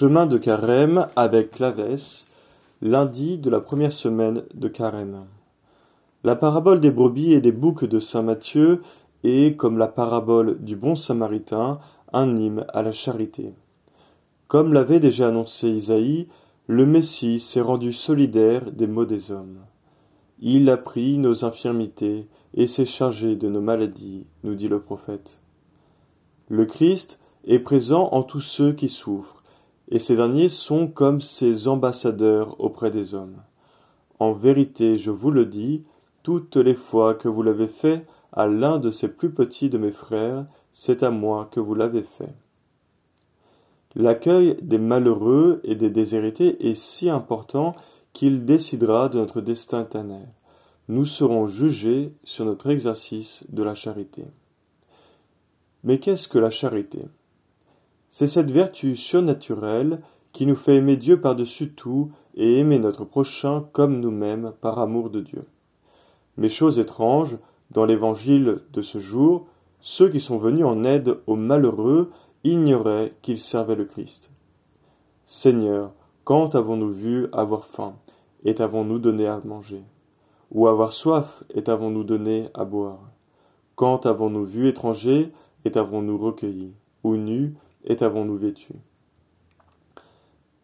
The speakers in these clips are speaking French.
Chemin de Carême avec Clavès, lundi de la première semaine de Carême. La parabole des brebis et des boucs de saint Matthieu est, comme la parabole du bon samaritain, un hymne à la charité. Comme l'avait déjà annoncé Isaïe, le Messie s'est rendu solidaire des maux des hommes. Il a pris nos infirmités et s'est chargé de nos maladies, nous dit le prophète. Le Christ est présent en tous ceux qui souffrent et ces derniers sont comme ses ambassadeurs auprès des hommes. En vérité, je vous le dis, toutes les fois que vous l'avez fait à l'un de ces plus petits de mes frères, c'est à moi que vous l'avez fait. L'accueil des malheureux et des déshérités est si important qu'il décidera de notre destin éternel. Nous serons jugés sur notre exercice de la charité. Mais qu'est-ce que la charité? C'est cette vertu surnaturelle qui nous fait aimer Dieu par-dessus tout et aimer notre prochain comme nous-mêmes par amour de Dieu. Mais chose étrange, dans l'évangile de ce jour, ceux qui sont venus en aide aux malheureux ignoraient qu'ils servaient le Christ. Seigneur, quand avons-nous vu avoir faim, et t'avons-nous donné à manger? Ou avoir soif, et t'avons-nous donné à boire? Quand avons-nous vu étranger, et t'avons-nous recueilli Ou nu, et avons-nous vêtu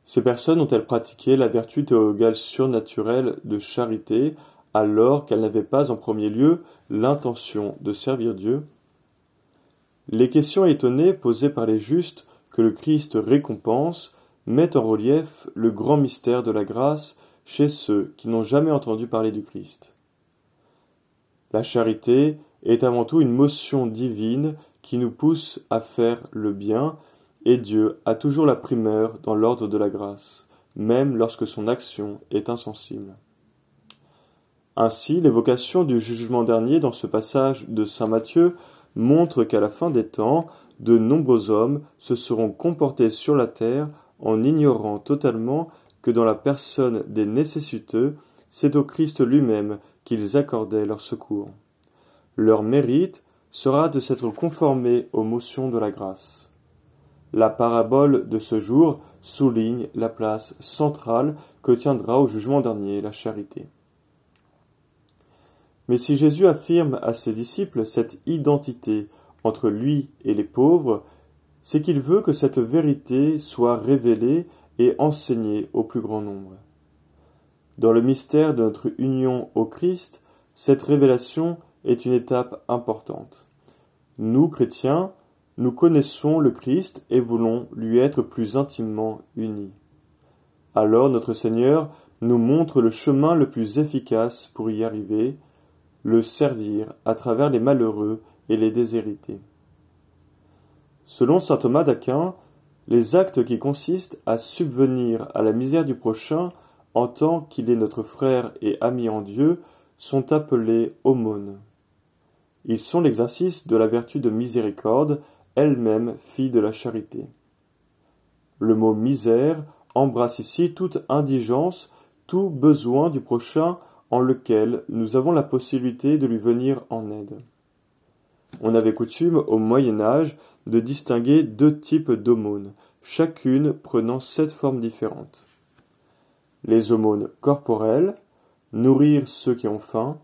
Ces personnes ont-elles pratiqué la vertu théologale surnaturelle de charité alors qu'elles n'avaient pas en premier lieu l'intention de servir Dieu? Les questions étonnées posées par les justes que le Christ récompense mettent en relief le grand mystère de la grâce chez ceux qui n'ont jamais entendu parler du Christ. La charité est avant tout une motion divine qui nous pousse à faire le bien, et Dieu a toujours la primeur dans l'ordre de la grâce, même lorsque son action est insensible. Ainsi, l'évocation du jugement dernier dans ce passage de saint Matthieu montre qu'à la fin des temps, de nombreux hommes se seront comportés sur la terre en ignorant totalement que dans la personne des nécessiteux, c'est au Christ lui-même qu'ils accordaient leur secours. Leur mérite sera de s'être conformé aux motions de la grâce. La parabole de ce jour souligne la place centrale que tiendra au jugement dernier la charité. Mais si Jésus affirme à ses disciples cette identité entre lui et les pauvres, c'est qu'il veut que cette vérité soit révélée et enseignée au plus grand nombre. Dans le mystère de notre union au Christ, cette révélation est une étape importante. Nous, chrétiens, nous connaissons le Christ et voulons lui être plus intimement unis. Alors notre Seigneur nous montre le chemin le plus efficace pour y arriver, le servir à travers les malheureux et les déshérités. Selon saint Thomas d'Aquin, les actes qui consistent à subvenir à la misère du prochain en tant qu'il est notre frère et ami en Dieu sont appelés aumônes. Ils sont l'exercice de la vertu de miséricorde, elle-même fille de la charité. Le mot misère embrasse ici toute indigence, tout besoin du prochain en lequel nous avons la possibilité de lui venir en aide. On avait coutume au Moyen Âge de distinguer deux types d'aumônes, chacune prenant sept formes différentes. Les aumônes corporelles, nourrir ceux qui ont faim,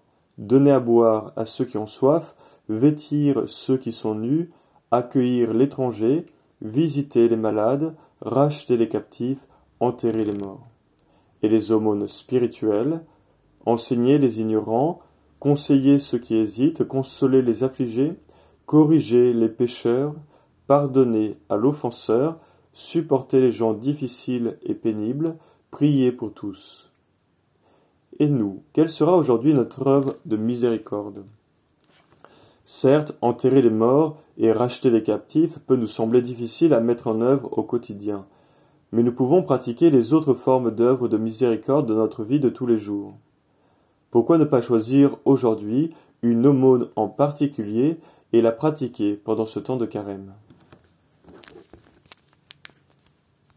donner à boire à ceux qui ont soif, vêtir ceux qui sont nus, accueillir l'étranger, visiter les malades, racheter les captifs, enterrer les morts. Et les aumônes spirituelles, enseigner les ignorants, conseiller ceux qui hésitent, consoler les affligés, corriger les pécheurs, pardonner à l'offenseur, supporter les gens difficiles et pénibles, prier pour tous. Et nous, quelle sera aujourd'hui notre œuvre de miséricorde? Certes, enterrer les morts et racheter les captifs peut nous sembler difficile à mettre en œuvre au quotidien, mais nous pouvons pratiquer les autres formes d'œuvre de miséricorde de notre vie de tous les jours. Pourquoi ne pas choisir aujourd'hui une aumône en particulier et la pratiquer pendant ce temps de carême?